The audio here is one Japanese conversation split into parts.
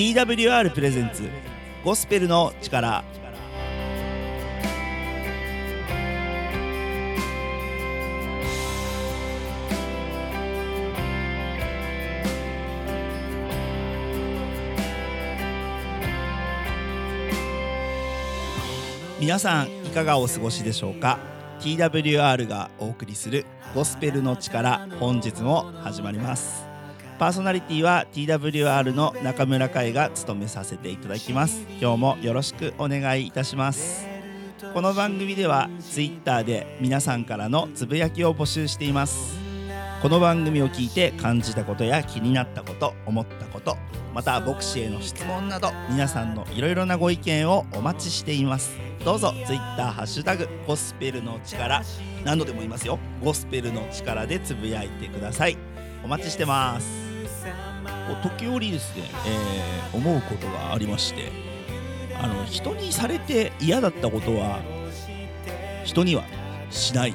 TWR プレゼンツ。ゴスペルの力。皆さんいかがお過ごしでしょうか？TWR がお送りするゴスペルの力本日も始まります。パーソナリティは TWR の中村海が務めさせていただきます。今日もよろしくお願いいたします。この番組では Twitter で皆さんからのつぶやきを募集しています。この番組を聞いて感じたことや気になったこと思ったことまた牧師への質問など皆さんのいろいろなご意見をお待ちしています。どうぞ Twitter ハッシュタグゴスペルの力何度でも言いますよ。ゴスペルの力でつぶやいてください。お待ちしてます。時折ですね、えー、思うことがありましてあの人にされて嫌だったことは人にはしないっ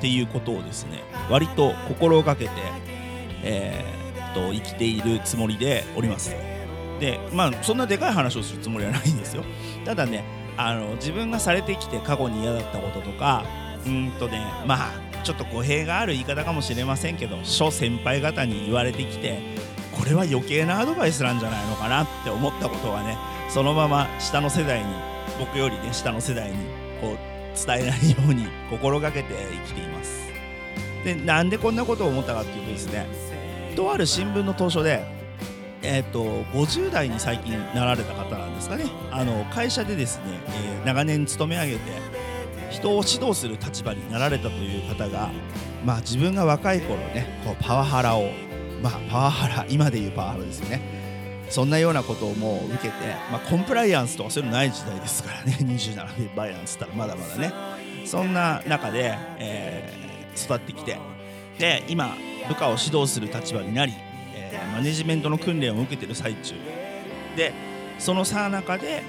ていうことをですね割と心がけて、えー、と生きているつもりでおります。でまあそんなでかい話をするつもりはないんですよ。ただねあの自分がされてきて過去に嫌だったこととかうんとねまあちょっと語弊がある言い方かもしれませんけど諸先輩方に言われてきてこれは余計なアドバイスなんじゃないのかなって思ったことはねそのまま下の世代に僕よりね下の世代にこう伝えないように心がけて生きています。でなんでこんなことを思ったかっていうとですねとある新聞の当初でえーと、50代に最近なられた方なんですかね。あの会社でですね、えー、長年勤め上げて人を指導する立場になられたという方が、まあ、自分が若い頃ねこうパワハラをまあ、パワハラ今でいうパワハラですよね。そんなようなことをもう受けて、まあ、コンプライアンスとかそういうのない時代ですからね。27年前なんつったらまだまだね。そんな中で、えー、育ってきてで今部下を指導する立場になり、えー、マネジメントの訓練を受けてる最中。でそのさなかで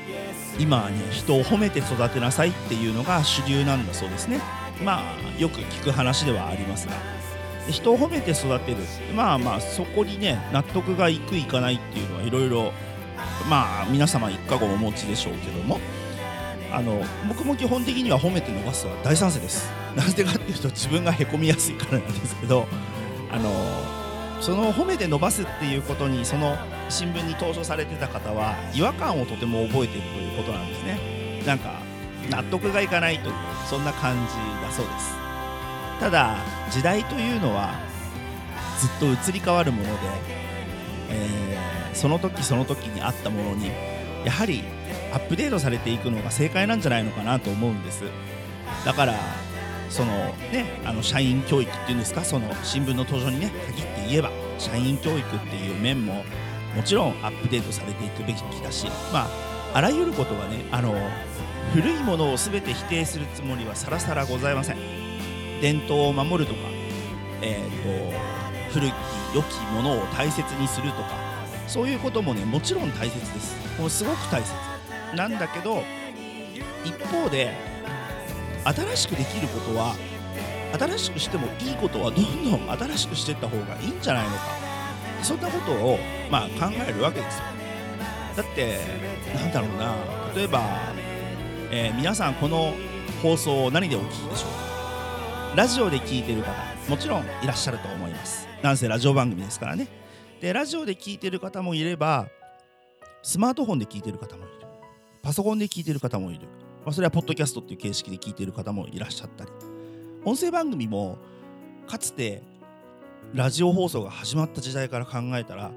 今はね人を褒めて育てなさいっていうのが主流なんだそうですね。まあよく聞く話ではありますが。人を褒めて育てる。まあまあそこにね納得がいくいかないっていうのはいろいろまあ皆様一過後お持ちでしょうけども。あの僕も基本的には褒めて伸ばすは大賛成です。なぜかっていうと自分がへこみやすいからなんですけど。あのその褒めて伸ばすっていうことにその新聞に投書されてた方は違和感をとても覚えてるということなんですね。なんか納得がいかないというそんな感じだそうです。ただ時代というのはずっと移り変わるもので、えー、その時その時にあったものにやはりアップデートされていくのが正解なんじゃないのかなと思うんです。だからそのねあの社員教育っていうんですか？その新聞の登場にね限って言えば社員教育っていう面ももちろんアップデートされていくべきだしまああらゆることがねあの古いものを全て否定するつもりはさらさらございません。伝統を守るとか、えーと、古き良きものを大切にするとかそういうこともねもちろん大切です。もうすごく大切。なんだけど一方で新しくできることは新しくしてもいいことはどんどん新しくしていった方がいいんじゃないのか。そんなことを、まあ、考えるわけですよ。だってなんだろうな。例えば、えー、皆さんこの放送を何でお聞きでしょうか？ラジオで聞いてる方もちろんいらっしゃると思います。なんせラジオ番組ですからね。でラジオで聞いてる方もいればスマートフォンで聞いてる方もいる。パソコンで聞いてる方もいる、まあ、それはポッドキャストっていう形式で聞いてる方もいらっしゃったり。音声番組もかつてラジオ放送が始まった時代から考えたら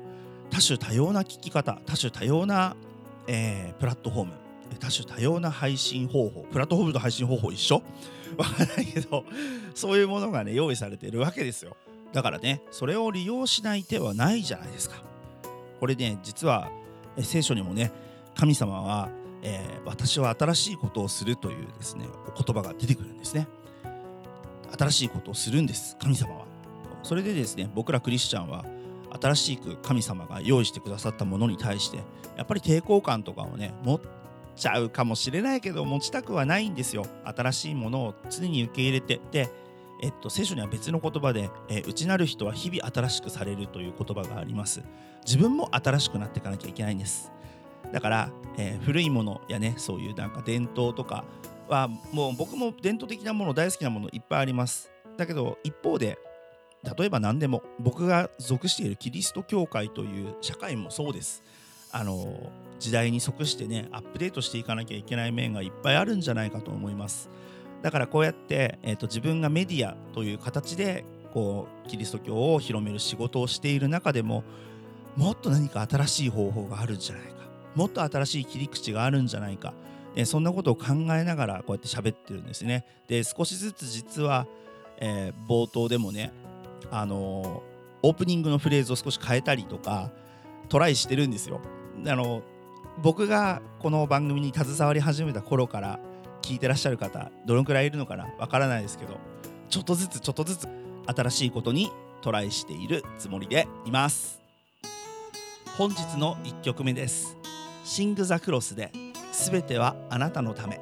多種多様な聞き方多種多様な、えー、プラットフォーム多種多様な配信方法プラットフォームと配信方法一緒？わからないけどそういうものがね用意されているわけですよ。だからねそれを利用しない手はないじゃないですか。これね実は聖書にもね神様は、えー、私は新しいことをするというですねお言葉が出てくるんですね。新しいことをするんです神様は。それでですね僕らクリスチャンは新しく神様が用意してくださったものに対してやっぱり抵抗感とかをね持ってちゃうかもしれないけど持ちたくはないんですよ。新しいものを常に受け入れてで、えっと、聖書には別の言葉で、えー、内なる人は日々新しくされるという言葉があります。自分も新しくなっていかなきゃいけないんです。だから、えー、古いものやねそういうなんか伝統とかはもう僕も伝統的なもの大好きなものいっぱいあります。だけど一方で例えば何でも僕が属しているキリスト教会という社会もそうです。あの時代に即してねアップデートしていかなきゃいけない面がいっぱいあるんじゃないかと思います。だからこうやって、えーと、自分がメディアという形でこうキリスト教を広める仕事をしている中でももっと何か新しい方法があるんじゃないか。もっと新しい切り口があるんじゃないか。でそんなことを考えながらこうやって喋ってるんですね。で少しずつ実は、えー、冒頭でもねあのー、オープニングのフレーズを少し変えたりとかトライしてるんですよ。あの僕がこの番組に携わり始めた頃から聞いてらっしゃる方どのくらいいるのかな？わからないですけどちょっとずつちょっとずつ新しいことにトライしているつもりでいます。本日の1曲目です。シング・ザ・クロスで「すべてはあなたのため」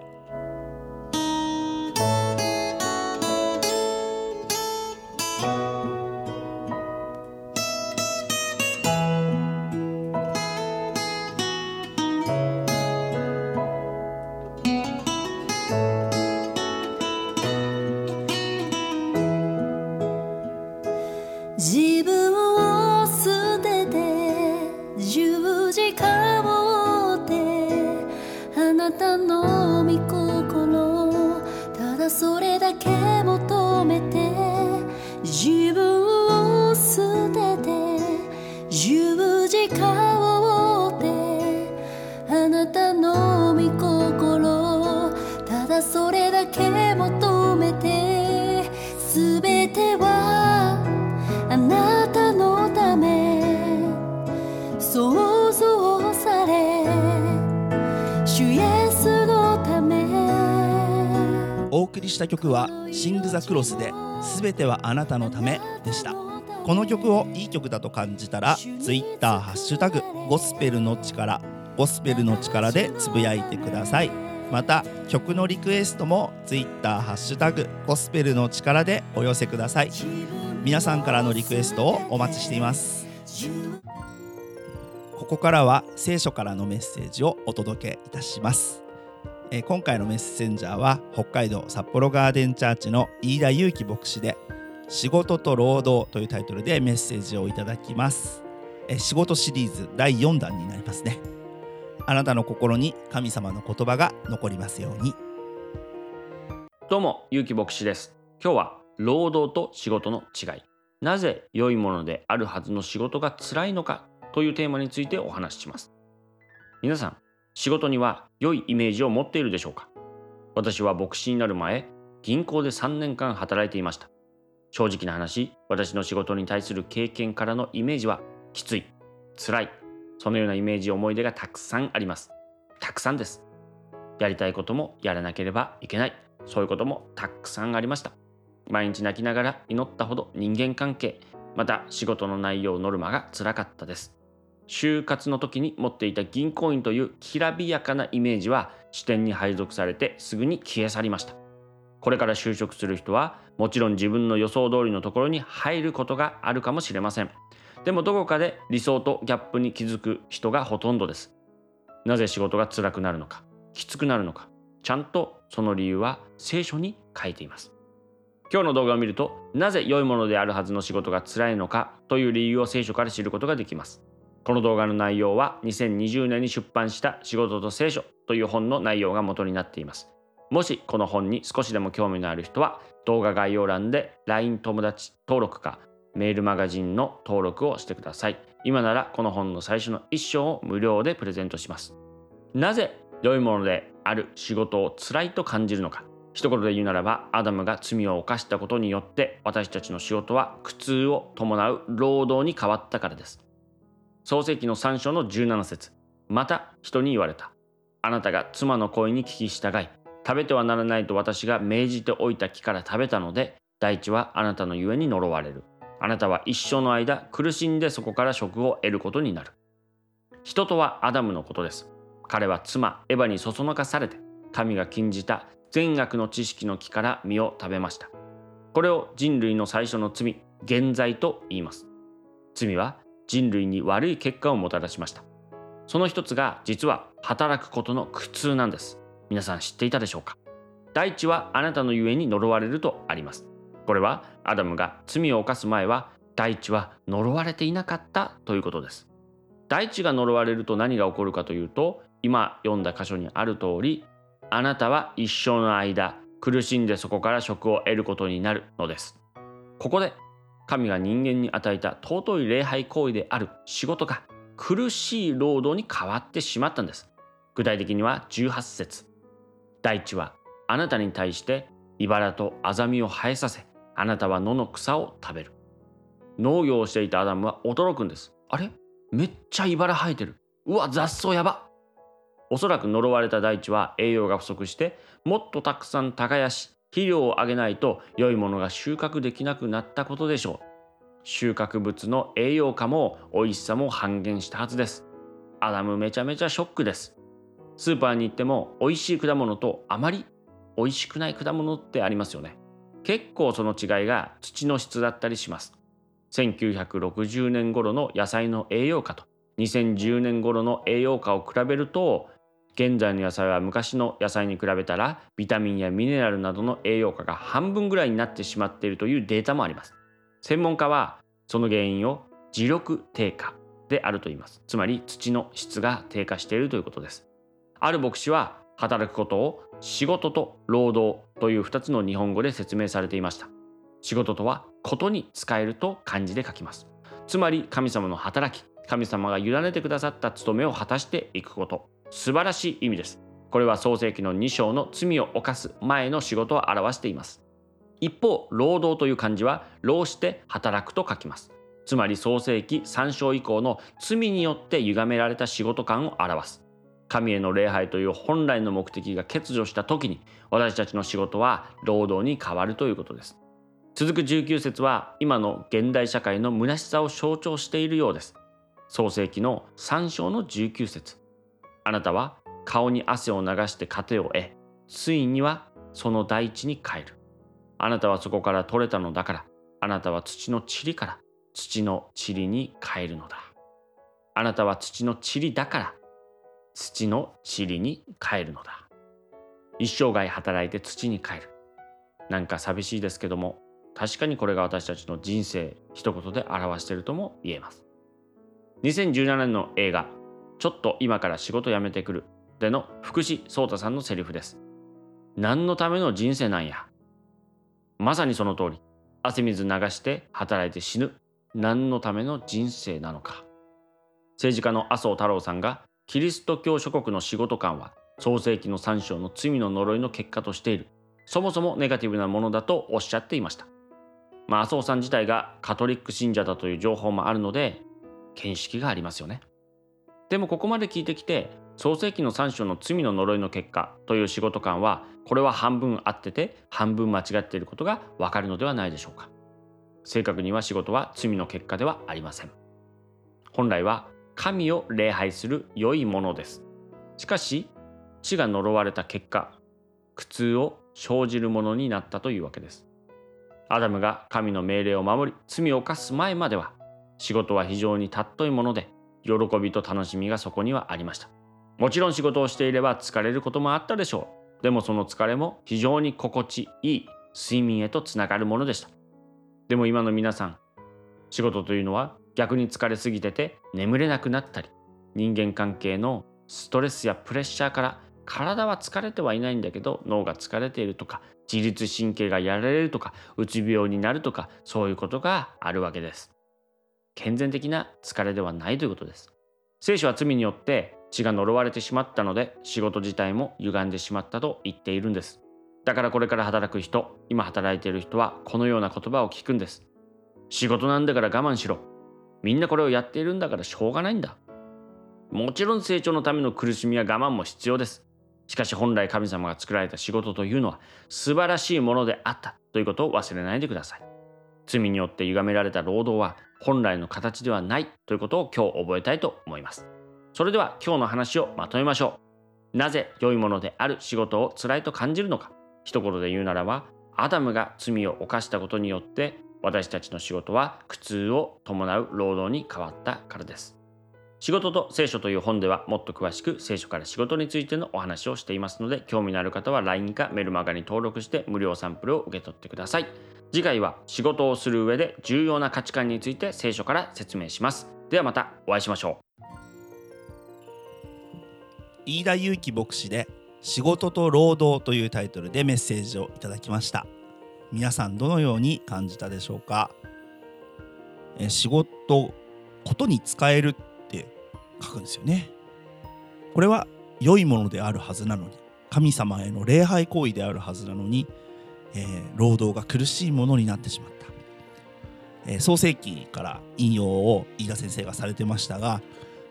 した曲は「シング・ザ・クロス」で「すべてはあなたのため」でした。この曲をいい曲だと感じたら Twitter ハッシュタグゴスペルの力ゴスペルの力でつぶやいてください。また曲のリクエストも Twitter ハッシュタグゴスペルの力でお寄せください。皆さんからのリクエストをお待ちしています。ここからは聖書からのメッセージをお届けいたします。えー、今回のメッセンジャーは北海道札幌ガーデンチャーチの飯田祐樹牧師で「仕事と労働」というタイトルでメッセージをいただきます、えー、仕事シリーズ第4弾になりますね。あなたの心に神様の言葉が残りますように。どうも祐樹牧師です。今日は労働と仕事の違い。なぜ良いものであるはずの仕事が辛いのかというテーマについてお話しします。皆さん仕事には良いイメージを持っているでしょうか？私は牧師になる前、銀行で3年間働いていました。正直な話、私の仕事に対する経験からのイメージは、きつい、辛い、そのようなイメージ、思い出がたくさんあります。たくさんです。やりたいこともやらなければいけない。そういうこともたくさんありました。毎日泣きながら祈ったほど人間関係、また仕事の内容ノルマが辛かったです。就活の時に持っていた銀行員というきらびやかなイメージは支店に配属されてすぐに消え去りました。これから就職する人はもちろん自分の予想通りのところに入ることがあるかもしれません。でもどこかで理想とギャップに気づく人がほとんどです。なぜ仕事が辛くなるのかきつくなるのかちゃんとその理由は聖書に書いています。今日の動画を見るとなぜ良いものであるはずの仕事が辛いのかという理由を聖書から知ることができます。この動画の内容は2020年に出版した仕事と聖書という本の内容が元になっています。もしこの本に少しでも興味のある人は動画概要欄で LINE 友達登録かメールマガジンの登録をしてください。今ならこの本の最初の一章を無料でプレゼントします。なぜ良いものである仕事を辛いと感じるのか。一言で言うならばアダムが罪を犯したことによって私たちの仕事は苦痛を伴う労働に変わったからです。創世記の3章の17節また人に言われた。あなたが妻の声に聞き従い、食べてはならないと私が命じておいた木から食べたので、大地はあなたのゆえに呪われる。あなたは一生の間苦しんでそこから食を得ることになる。人とはアダムのことです。彼は妻エヴァにそそのかされて、神が禁じた善悪の知識の木から実を食べました。これを人類の最初の罪現在と言います罪は人類に悪い結果をもたらしました。その一つが実は働くことの苦痛なんです。皆さん知っていたでしょうか？大地はあなたのゆえに呪われるとあります。これはアダムが罪を犯す前は大地は呪われていなかったということです。大地が呪われると何が起こるかというと今読んだ箇所にある通りあなたは一生の間苦しんでそこから職を得ることになるのです。ここで神が人間に与えた尊い礼拝行為である。仕事が苦しい労働に変わってしまったんです。具体的には18節。大地はあなたに対して茨とアザミを生えさせあなたは野の草を食べる。農業をしていたアダムは驚くんです。あれ？めっちゃ茨生えてる。うわ雑草やば。おそらく呪われた大地は栄養が不足してもっとたくさん耕し肥料をあげないと良いものが収穫できなくなったことでしょう。収穫物の栄養価も美味しさも半減したはずです。アダムめちゃめちゃショックです。スーパーに行っても美味しい果物とあまり美味しくない果物ってありますよね。結構その違いが土の質だったりします。1960年頃の野菜の栄養価と2010年頃の栄養価を比べると現在の野菜は昔の野菜に比べたらビタミンやミネラルなどの栄養価が半分ぐらいになってしまっているというデータもあります。専門家はその原因を磁力低下であると言います。つまり土の質が低下しているということです。ある牧師は働くことを仕事と労働という2つの日本語で説明されていました。仕事とはことに使えると漢字で書きます。つまり神様の働き神様が委ねてくださった務めを果たしていくこと。素晴らしい意味です。これは創世紀の2章の罪を犯す前の仕事を表しています。一方労働という漢字は労して働くと書きます。つまり創世紀3章以降の罪によって歪められた仕事感を表す。神への礼拝という本来の目的が欠如した時に私たちの仕事は労働に変わるということです。続く19節は今の現代社会の虚しさを象徴しているようです。創世記の3章の19節。あなたは顔に汗を流して糧を得ついにはその大地に帰る。あなたはそこから取れたのだからあなたは土の塵から土の塵に帰るのだ。あなたは土の塵だから土の塵に帰るのだ。一生涯働いて土に帰る。なんか寂しいですけども確かにこれが私たちの人生一言で表しているとも言えます。2017年の映画「ちょっと今から仕事辞めてくる」での福士蒼太さんのセリフです。何のための人生なんや。まさにその通り。汗水流して働いて死ぬ。何のための人生なのか。政治家の麻生太郎さんがキリスト教諸国の仕事観は創世紀の3章の罪の呪いの結果としている。そもそもネガティブなものだとおっしゃっていました。まあ麻生さん自体がカトリック信者だという情報もあるので見識がありますよね。でもここまで聞いてきて創世紀の3章の罪の呪いの結果という仕事観はこれは半分合ってて半分間違っていることがわかるのではないでしょうか。正確には仕事は罪の結果ではありません。本来は神を礼拝する良いものです。しかし地が呪われた結果苦痛を生じるものになったというわけです。アダムが神の命令を守り罪を犯す前までは仕事は非常に尊いもので喜びと楽しみがそこにはありました。もちろん仕事をしていれば疲れることもあったでしょう。でもその疲れも非常に心地いい睡眠へとつながるものでした。でも今の皆さん仕事というのは逆に疲れすぎてて眠れなくなったり人間関係のストレスやプレッシャーから体は疲れてはいないんだけど脳が疲れているとか自律神経がやられるとかうつ病になるとかそういうことがあるわけです。健全的な疲れではないということです。聖書は罪によって血が呪われてしまったので仕事自体も歪んでしまったと言っているんです。だからこれから働く人今働いている人はこのような言葉を聞くんです。仕事なんだから我慢しろ。みんなこれをやっているんだからしょうがないんだ。もちろん成長のための苦しみや我慢も必要です。しかし本来神様が作られた仕事というのは素晴らしいものであったということを忘れないでください。罪によって歪められた労働は本来の形ではないということを今日覚えたいと思います。それでは今日の話をまとめましょう。なぜ良いものである仕事を辛いと感じるのか。一言で言うならばアダムが罪を犯したことによって私たちの仕事は苦痛を伴う労働に変わったからです。仕事と聖書という本ではもっと詳しく聖書から仕事についてのお話をしていますので興味のある方は LINE かメルマガに登録して無料サンプルを受け取ってください。次回は仕事をする上で重要な価値観について聖書から説明します。ではまたお会いしましょう。飯田祐樹牧師で仕事と労働というタイトルでメッセージをいただきました。皆さんどのように感じたでしょうか？え仕事ことに使えるって書くんですよね。これは良いものであるはずなのに神様への礼拝行為であるはずなのに、えー、労働が苦しいものになってしまった、えー、創世記から引用を飯田先生がされてましたが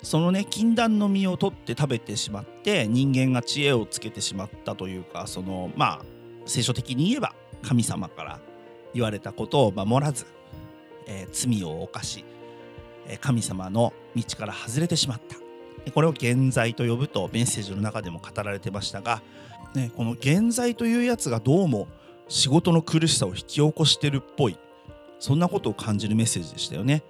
そのね禁断の実を取って食べてしまって人間が知恵をつけてしまったというかそのまあ聖書的に言えば神様から言われたことを守らず、えー、罪を犯し神様の道から外れてしまった。これを現在と呼ぶとメッセージの中でも語られてましたが、ね、この現在というやつがどうも仕事の苦しさを引き起こしてるっぽいそんなことを感じるメッセージでしたよね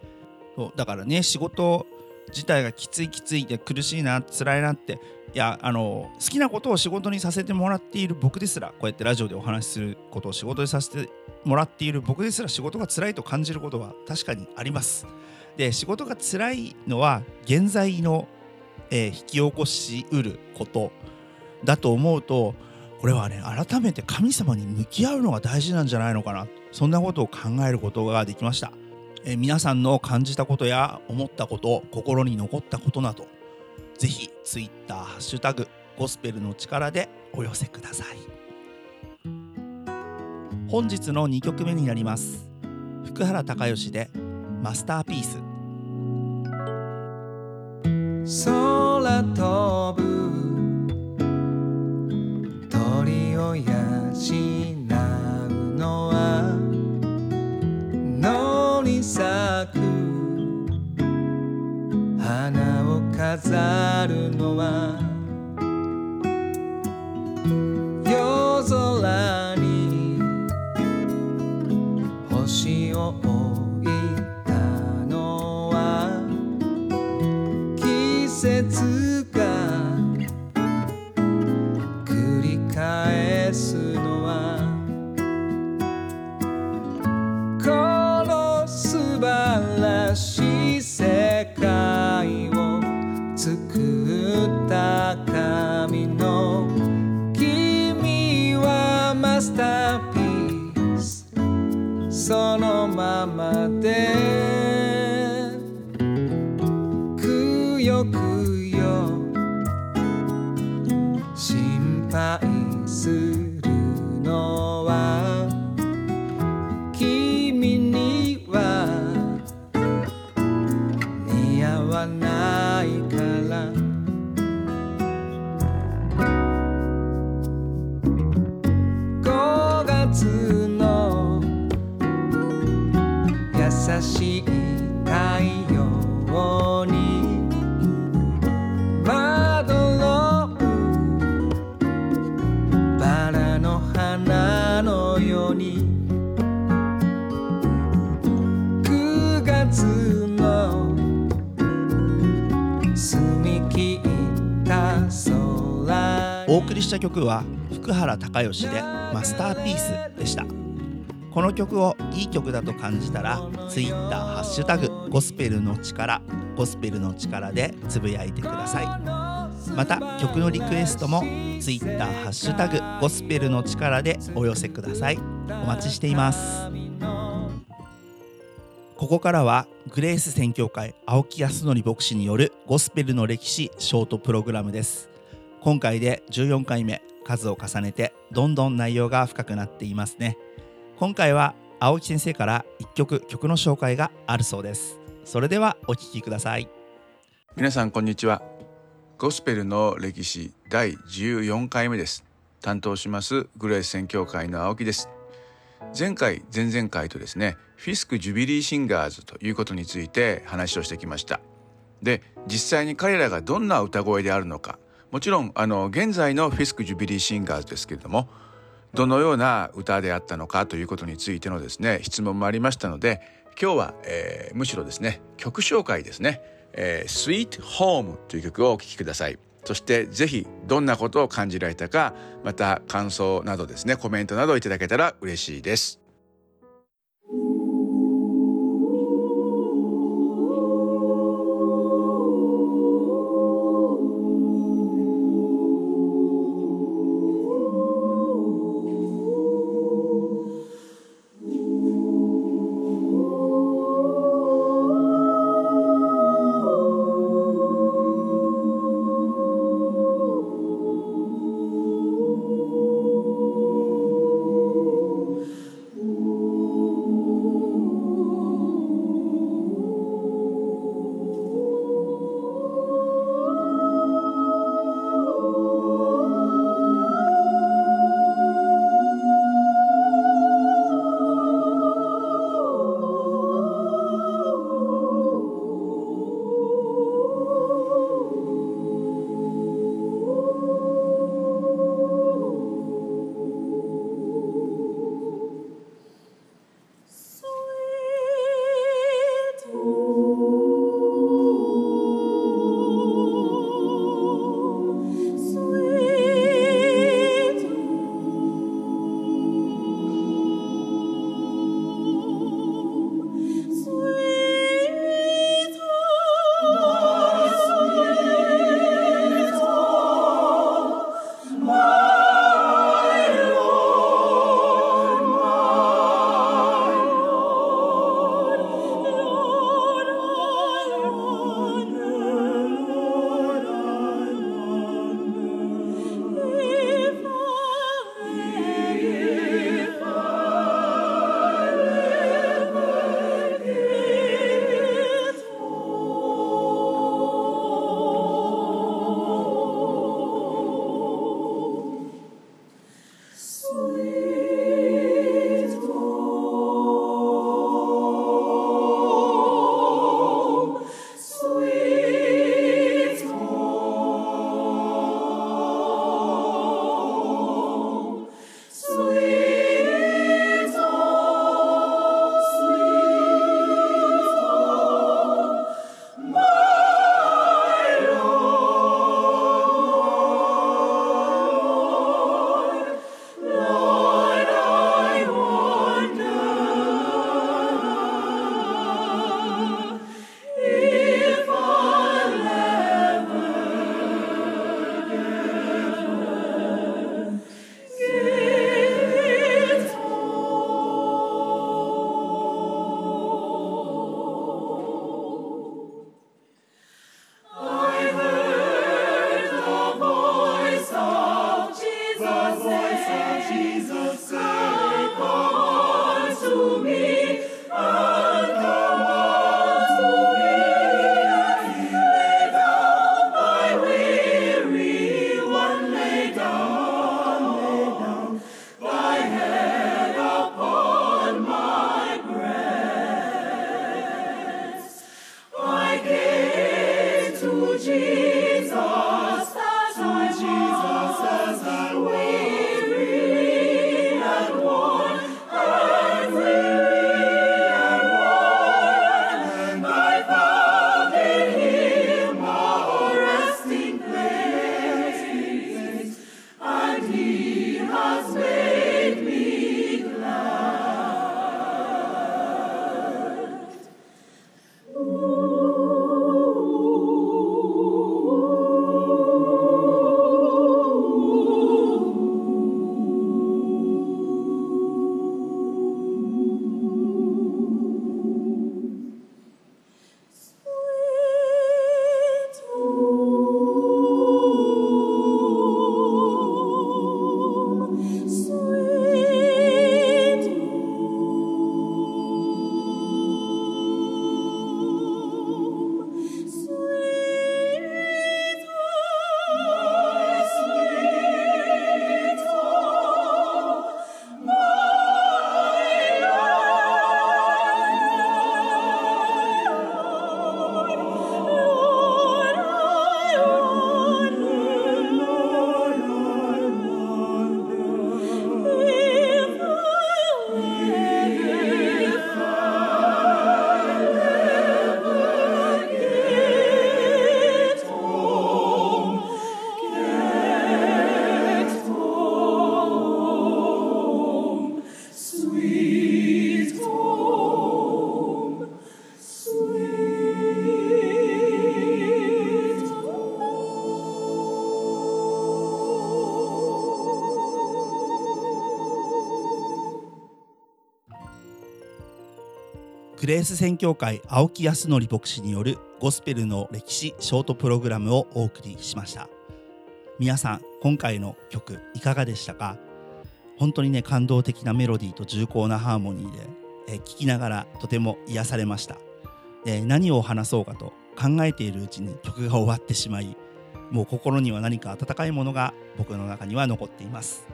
そうだからね仕事自体がきついきついで苦しいな辛いなっていやあの好きなことを仕事にさせてもらっている僕ですらこうやってラジオでお話しすることを仕事にさせてもらっている僕ですら仕事が辛いと感じることは確かにあります。で仕事が辛いのは現在の、えー、引き起こしうることだと思うとこれはね改めて神様に向き合うのが大事なんじゃないのかな。そんなことを考えることができました。え皆さんの感じたことや思ったこと心に残ったことなどぜひ Twitter ハッシュタグゴスペルの力でお寄せください。本日の2曲目になります。福原孝義でマスターピース。養うのは野に咲く。花を飾るのは夜空に星を置いたのは季節が優しい太陽にまどろうバラの花のように9月の澄み切った空お送りした曲は福原孝義でマスターピースでした。この曲をいい曲だと感じたら Twitter ハッシュタグゴスペルの力ゴスペルの力でつぶやいてください。また曲のリクエストも Twitter ハッシュタグゴスペルの力でお寄せください。お待ちしています。ここからはグレース宣教会青木康則牧師によるゴスペルの歴史ショートプログラムです。今回で14回目数を重ねてどんどん内容が深くなっていますね。今回は青木先生から1曲曲の紹介があるそうです。それではお聴きください。皆さんこんにちは。ゴスペルの歴史第14回目です。担当しますグレース宣教会の青木です。前回前々回とですね Fisk Jubilee Singers ということについて話をしてきました。で実際に彼らがどんな歌声であるのか。もちろんあの現在の Fisk Jubilee Singers ですけれどもどのような歌であったのかということについてのですね質問もありましたので今日は、えーむしろですね曲紹介ですね「えー、Sweet Home」という曲をお聴きください。そして是非どんなことを感じられたかまた感想などですねコメントなどいただけたら嬉しいです。グレース宣教会青木康則牧師によるゴスペルの歴史ショートプログラムをお送りしました。皆さん今回の曲いかがでしたか？本当にね感動的なメロディーと重厚なハーモニーで、え、聞きながらとても癒されました、え、何を話そうかと考えているうちに曲が終わってしまいもう心には何か温かいものが僕の中には残っています。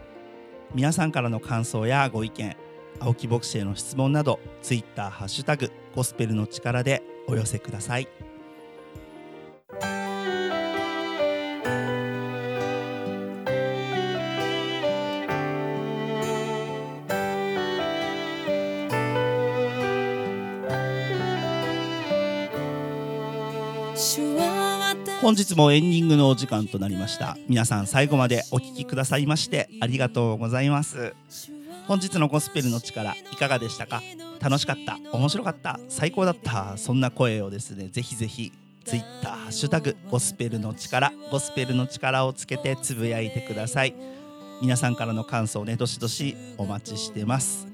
皆さんからの感想やご意見青木牧師への質問など Twitter ハッシュタグゴスペルの力でお寄せください。本日もエンディングのお時間となりました。皆さん最後までお聴きくださいましてありがとうございます。本日のゴスペルの力いかがでしたか？楽しかった？面白かった？最高だった？そんな声をですねぜひぜひ Twitter ハッシュタグゴスペルの力ゴスペルの力をつけてつぶやいてください。皆さんからの感想をねどしどしお待ちしてます。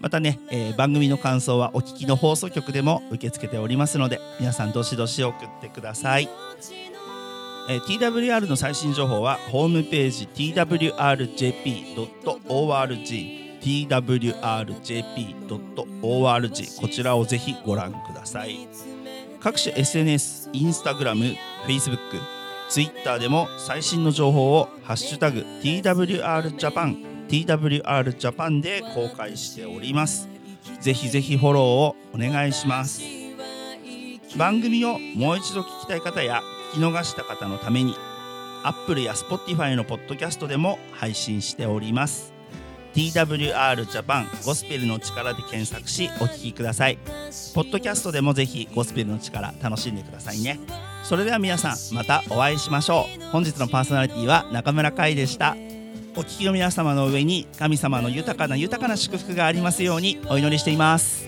またね、えー、番組の感想はお聞きの放送局でも受け付けておりますので皆さんどしどし送ってください、えー、TWR の最新情報はホームページ twrjp.org twrjp.org こちらをぜひご覧ください。各種 SNS、インスタグラム、Facebook、Twitter でも最新の情報を「ハッシュタグ #TWRJAPAN」TWRJAPAN で公開しております。ぜひぜひフォローをお願いします。番組をもう一度聞きたい方や聞き逃した方のために Apple や Spotify のポッドキャストでも配信しております。DWR ジャパンゴスペルの力で検索しお聴きください。ポッドキャストでもぜひゴスペルの力楽しんでくださいね。それでは皆さんまたお会いしましょう。本日のパーソナリティは中村海でした。お聞きの皆様の上に神様の豊かな豊かな祝福がありますようにお祈りしています。